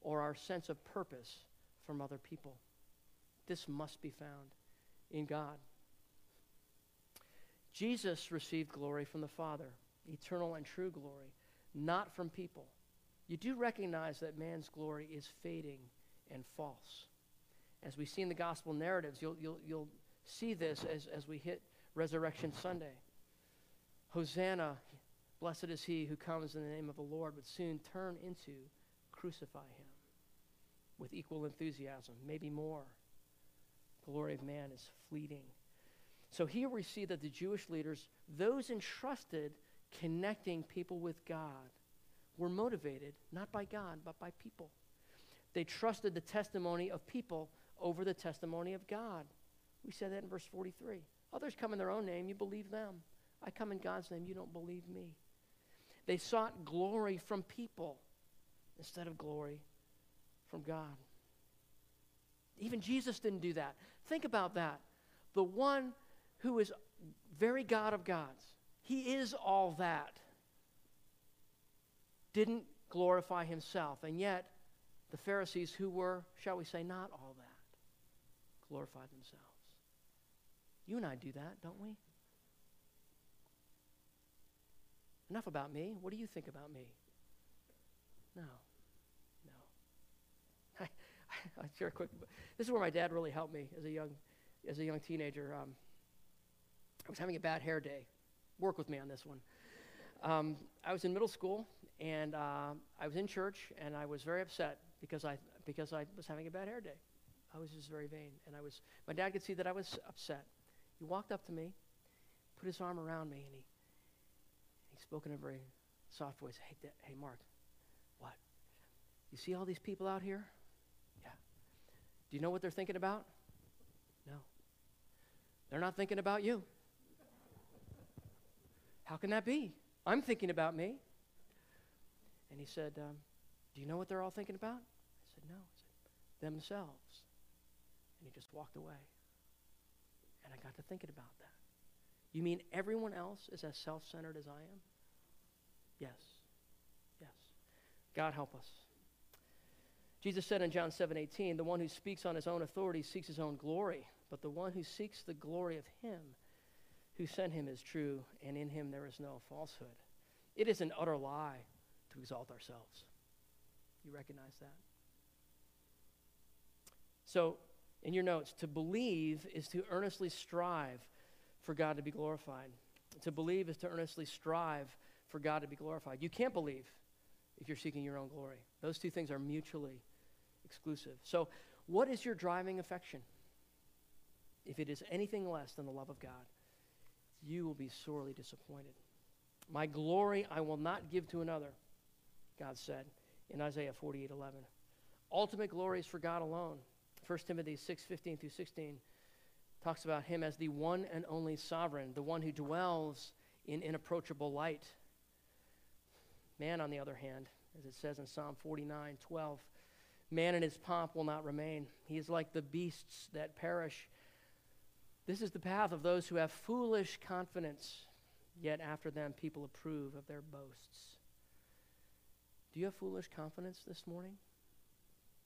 S1: or our sense of purpose from other people. This must be found in God. Jesus received glory from the Father, eternal and true glory, not from people. You do recognize that man's glory is fading and false. As we see in the gospel narratives, you'll, you'll, you'll see this as, as we hit Resurrection Sunday. Hosanna, blessed is he who comes in the name of the Lord, would soon turn into crucify him with equal enthusiasm, maybe more. Glory of man is fleeting. So here we see that the Jewish leaders, those entrusted connecting people with God, were motivated not by God, but by people. They trusted the testimony of people over the testimony of God. We said that in verse 43. Others come in their own name, you believe them. I come in God's name, you don't believe me. They sought glory from people instead of glory from God. Even Jesus didn't do that. Think about that. The one who is very God of gods, he is all that didn't glorify himself. And yet, the Pharisees, who were, shall we say, not all that, glorified themselves. You and I do that, don't we? Enough about me. What do you think about me? No. No. I, I, share a quick. This is where my dad really helped me as a young, as a young teenager. Um, I was having a bad hair day. Work with me on this one. Um, I was in middle school, and uh, I was in church, and I was very upset because I because I was having a bad hair day. I was just very vain, and I was. My dad could see that I was upset. He walked up to me, put his arm around me, and he he spoke in a very soft voice. Hey, da- hey, Mark, what? You see all these people out here? Yeah. Do you know what they're thinking about? No. They're not thinking about you. How can that be? I'm thinking about me. And he said, um, Do you know what they're all thinking about? I said, No. He said, Themselves. And he just walked away. And I got to thinking about that. You mean everyone else is as self centered as I am? Yes. Yes. God help us. Jesus said in John 7 18, the one who speaks on his own authority seeks his own glory, but the one who seeks the glory of him who sent him is true, and in him there is no falsehood. It is an utter lie to exalt ourselves. You recognize that? So, in your notes, to believe is to earnestly strive for God to be glorified. To believe is to earnestly strive for God to be glorified. You can't believe if you're seeking your own glory. Those two things are mutually exclusive. So, what is your driving affection? If it is anything less than the love of God, you will be sorely disappointed. My glory I will not give to another, God said in Isaiah 48 11. Ultimate glory is for God alone. 1 Timothy 6 15 through 16 talks about him as the one and only sovereign, the one who dwells in inapproachable light. Man, on the other hand, as it says in Psalm 49 12, man in his pomp will not remain. He is like the beasts that perish. This is the path of those who have foolish confidence. yet after them people approve of their boasts. Do you have foolish confidence this morning?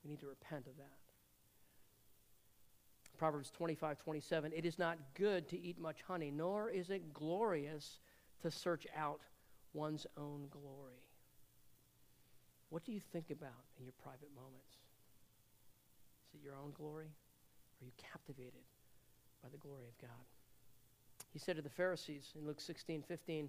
S1: We need to repent of that. Proverbs 25, 27. It is not good to eat much honey, nor is it glorious to search out one's own glory. What do you think about in your private moments? Is it your own glory? Are you captivated by the glory of God? He said to the Pharisees in Luke 16, 15,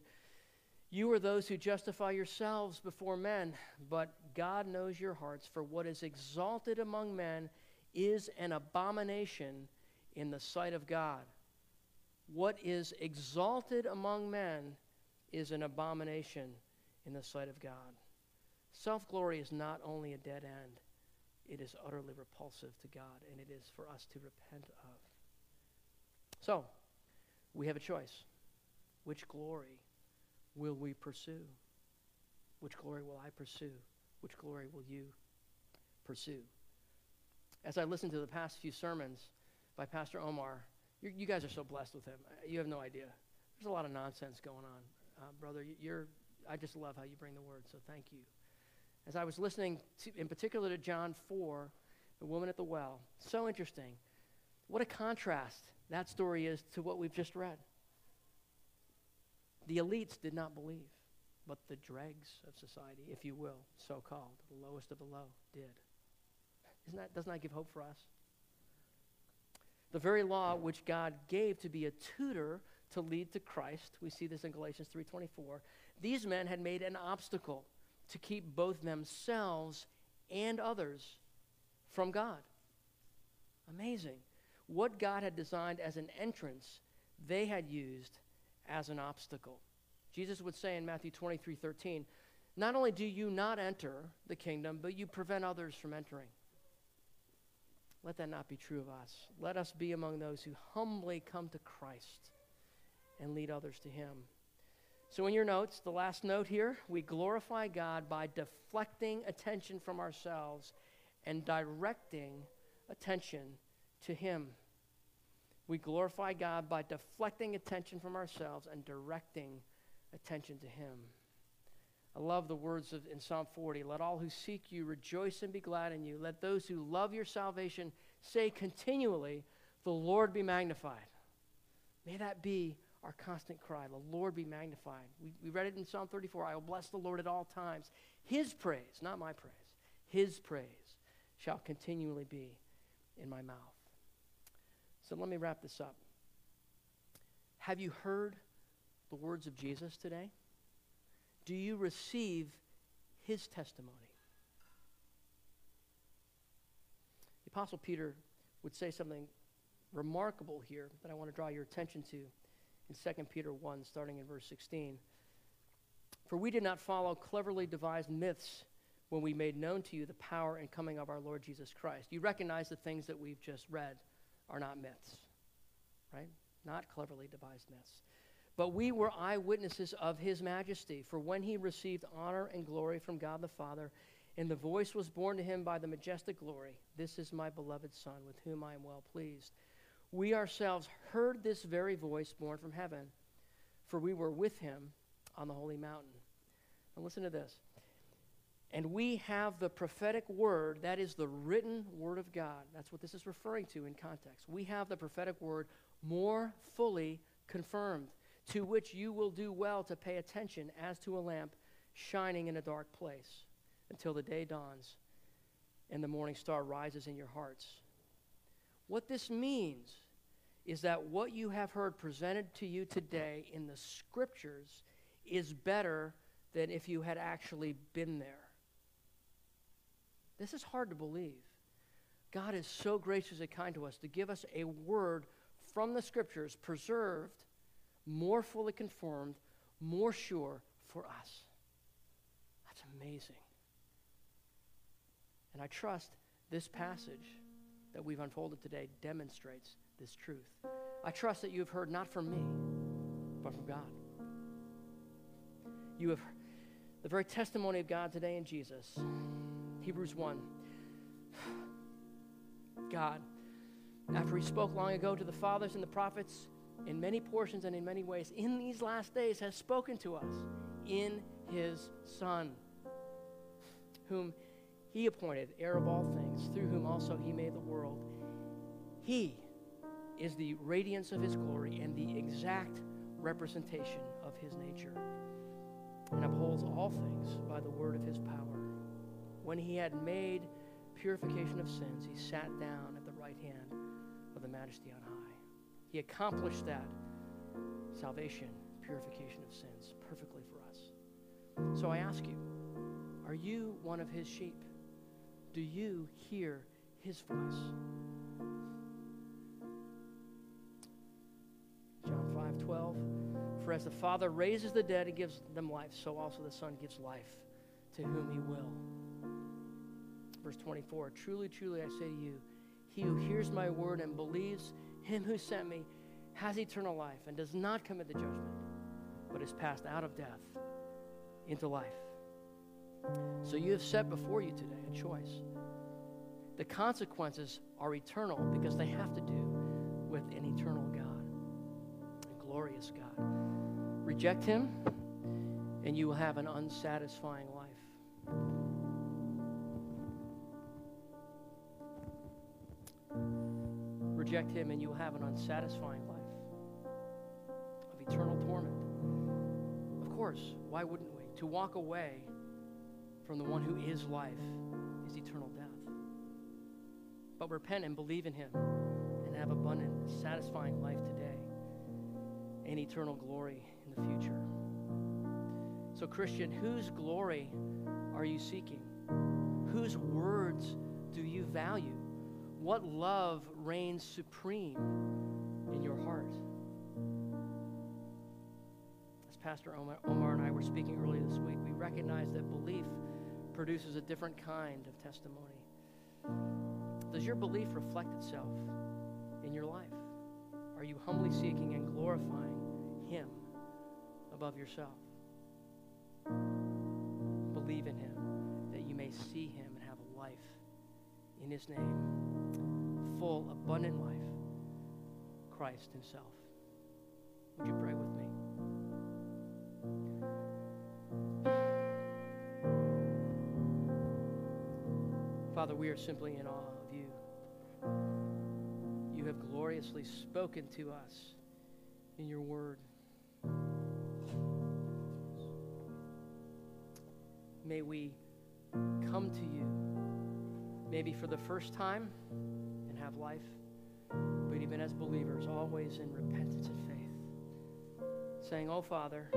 S1: You are those who justify yourselves before men, but God knows your hearts, for what is exalted among men is an abomination in the sight of God. What is exalted among men is an abomination in the sight of God. Self glory is not only a dead end, it is utterly repulsive to God, and it is for us to repent of. So, we have a choice. Which glory will we pursue? Which glory will I pursue? Which glory will you pursue? As I listened to the past few sermons by Pastor Omar, you guys are so blessed with him. You have no idea. There's a lot of nonsense going on. Uh, brother, you're, I just love how you bring the word, so thank you. As I was listening, to, in particular to John 4, the woman at the well, so interesting. What a contrast that story is to what we've just read. The elites did not believe, but the dregs of society, if you will, so called, the lowest of the low, did. Isn't that, doesn't that give hope for us? The very law which God gave to be a tutor to lead to Christ, we see this in Galatians 3:24. These men had made an obstacle to keep both themselves and others from God. Amazing. What God had designed as an entrance, they had used as an obstacle. Jesus would say in Matthew 23 13, Not only do you not enter the kingdom, but you prevent others from entering. Let that not be true of us. Let us be among those who humbly come to Christ and lead others to Him. So, in your notes, the last note here, we glorify God by deflecting attention from ourselves and directing attention to Him. We glorify God by deflecting attention from ourselves and directing attention to Him. I love the words of, in Psalm 40 Let all who seek you rejoice and be glad in you. Let those who love your salvation say continually, The Lord be magnified. May that be our constant cry. The Lord be magnified. We, we read it in Psalm 34 I will bless the Lord at all times. His praise, not my praise, His praise shall continually be in my mouth. So let me wrap this up. Have you heard the words of Jesus today? Do you receive his testimony? The Apostle Peter would say something remarkable here that I want to draw your attention to in 2 Peter 1, starting in verse 16. For we did not follow cleverly devised myths when we made known to you the power and coming of our Lord Jesus Christ. You recognize the things that we've just read are not myths, right? Not cleverly devised myths. But we were eyewitnesses of his majesty, for when he received honor and glory from God the Father, and the voice was borne to him by the majestic glory, This is my beloved Son, with whom I am well pleased. We ourselves heard this very voice borne from heaven, for we were with him on the holy mountain. And listen to this. And we have the prophetic word, that is the written word of God. That's what this is referring to in context. We have the prophetic word more fully confirmed, to which you will do well to pay attention as to a lamp shining in a dark place until the day dawns and the morning star rises in your hearts. What this means is that what you have heard presented to you today in the scriptures is better than if you had actually been there. This is hard to believe. God is so gracious and kind to us to give us a word from the scriptures, preserved, more fully conformed, more sure for us. That's amazing. And I trust this passage that we've unfolded today demonstrates this truth. I trust that you have heard not from me, but from God. You have the very testimony of God today in Jesus. Hebrews 1. God, after he spoke long ago to the fathers and the prophets in many portions and in many ways in these last days has spoken to us in his Son, whom he appointed heir of all things, through whom also he made the world. He is the radiance of his glory and the exact representation of his nature, and upholds all things by the word of his power. When he had made purification of sins, he sat down at the right hand of the majesty on high. He accomplished that salvation, purification of sins, perfectly for us. So I ask you, are you one of his sheep? Do you hear his voice? John 5 12. For as the Father raises the dead and gives them life, so also the Son gives life to whom he will. Verse 24 Truly, truly, I say to you, he who hears my word and believes him who sent me has eternal life and does not commit the judgment, but is passed out of death into life. So you have set before you today a choice. The consequences are eternal because they have to do with an eternal God, a glorious God. Reject him, and you will have an unsatisfying life. Reject him, and you will have an unsatisfying life of eternal torment. Of course, why wouldn't we? To walk away from the one who is life is eternal death. But repent and believe in him and have abundant, satisfying life today and eternal glory in the future. So, Christian, whose glory are you seeking? Whose words do you value? What love reigns supreme in your heart? As Pastor Omar, Omar and I were speaking earlier this week, we recognize that belief produces a different kind of testimony. Does your belief reflect itself in your life? Are you humbly seeking and glorifying Him above yourself? Believe in Him that you may see Him and have a life in His name, full, abundant life, Christ Himself. Would you pray with me? Father, we are simply in awe of you. You have gloriously spoken to us in your word. May we come to you, maybe for the first time and have life, but even as believers, always in repentance and faith, saying, Oh, Father,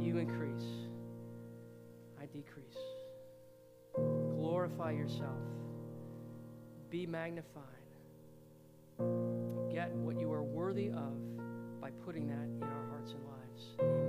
S1: you increase, I decrease. Glorify yourself, be magnified, get what you are worthy of by putting that in our hearts and lives. Amen.